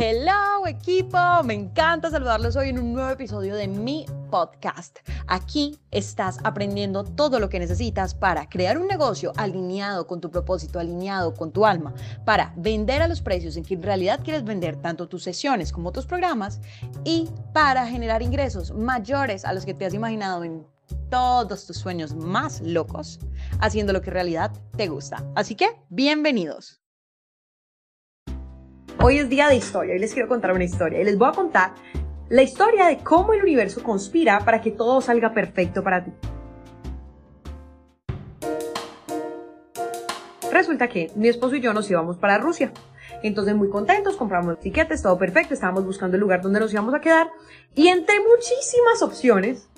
Hello equipo, me encanta saludarlos hoy en un nuevo episodio de mi podcast. Aquí estás aprendiendo todo lo que necesitas para crear un negocio alineado con tu propósito, alineado con tu alma, para vender a los precios en que en realidad quieres vender tanto tus sesiones como tus programas y para generar ingresos mayores a los que te has imaginado en todos tus sueños más locos, haciendo lo que en realidad te gusta. Así que, bienvenidos. Hoy es día de historia y les quiero contar una historia y les voy a contar la historia de cómo el universo conspira para que todo salga perfecto para ti. Resulta que mi esposo y yo nos íbamos para Rusia. Entonces muy contentos, compramos tiquetes, todo perfecto, estábamos buscando el lugar donde nos íbamos a quedar y entre muchísimas opciones,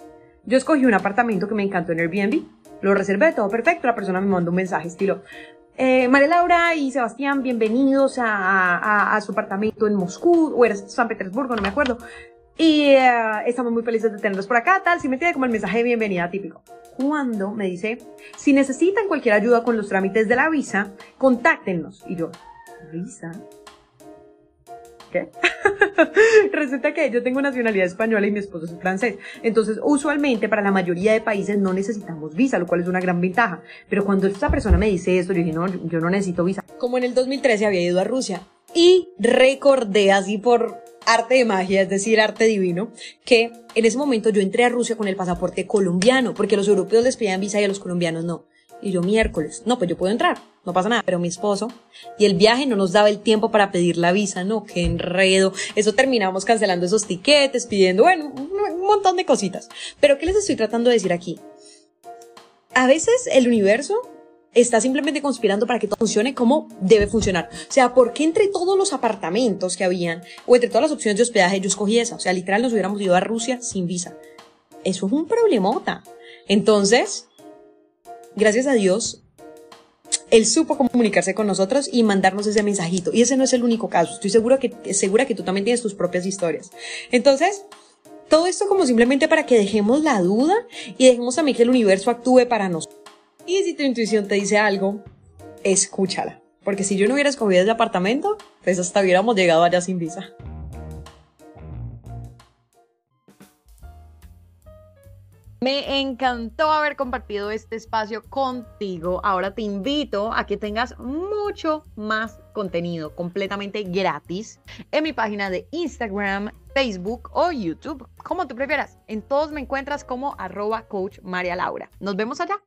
yo escogí un apartamento que me encantó en Airbnb, lo reservé, todo perfecto, la persona me mandó un mensaje estilo, eh, María Laura y Sebastián, bienvenidos a, su apartamento en Moscú, o era San Petersburgo, no me acuerdo. Y eh, estamos muy felices de tenerlos por acá, tal, si me tiene como el mensaje de bienvenida típico. Cuando me dice, si necesitan cualquier ayuda con los trámites de la visa, contáctenos. Y yo, ¿visa? ¿Qué? Resulta que yo tengo nacionalidad española y mi esposo es francés. Entonces, usualmente para la mayoría de países no necesitamos visa, lo cual es una gran ventaja. Pero cuando esta persona me dice esto, yo dije, no, yo no necesito visa. Como en el 2013 había ido a Rusia y recordé así por arte de magia, es decir, arte divino, que en ese momento yo entré a Rusia con el pasaporte colombiano, porque los europeos les pedían visa y a los colombianos no. Y yo miércoles, no, pues yo puedo entrar, no pasa nada, pero mi esposo y el viaje no nos daba el tiempo para pedir la visa, no, qué enredo. Eso terminamos cancelando esos tiquetes, pidiendo, bueno, un montón de cositas. Pero ¿qué les estoy tratando de decir aquí? A veces el universo está simplemente conspirando para que todo funcione como debe funcionar. O sea, ¿por qué entre todos los apartamentos que habían o entre todas las opciones de hospedaje yo escogí esa? O sea, literal nos hubiéramos ido a Rusia sin visa. Eso es un problemota. Entonces, gracias a Dios, él supo comunicarse con nosotros y mandarnos ese mensajito. Y ese no es el único caso. Estoy segura que, segura que tú también tienes tus propias historias. Entonces, todo esto como simplemente para que dejemos la duda y dejemos también que el universo actúe para nosotros. Y si tu intuición te dice algo, escúchala. Porque si yo no hubiera escogido ese apartamento, pues hasta hubiéramos llegado allá sin visa. Me encantó haber compartido este espacio contigo. Ahora te invito a que tengas mucho más contenido completamente gratis en mi página de Instagram, Facebook o YouTube, como tú prefieras. En todos me encuentras como arroba coach María Laura. Nos vemos allá.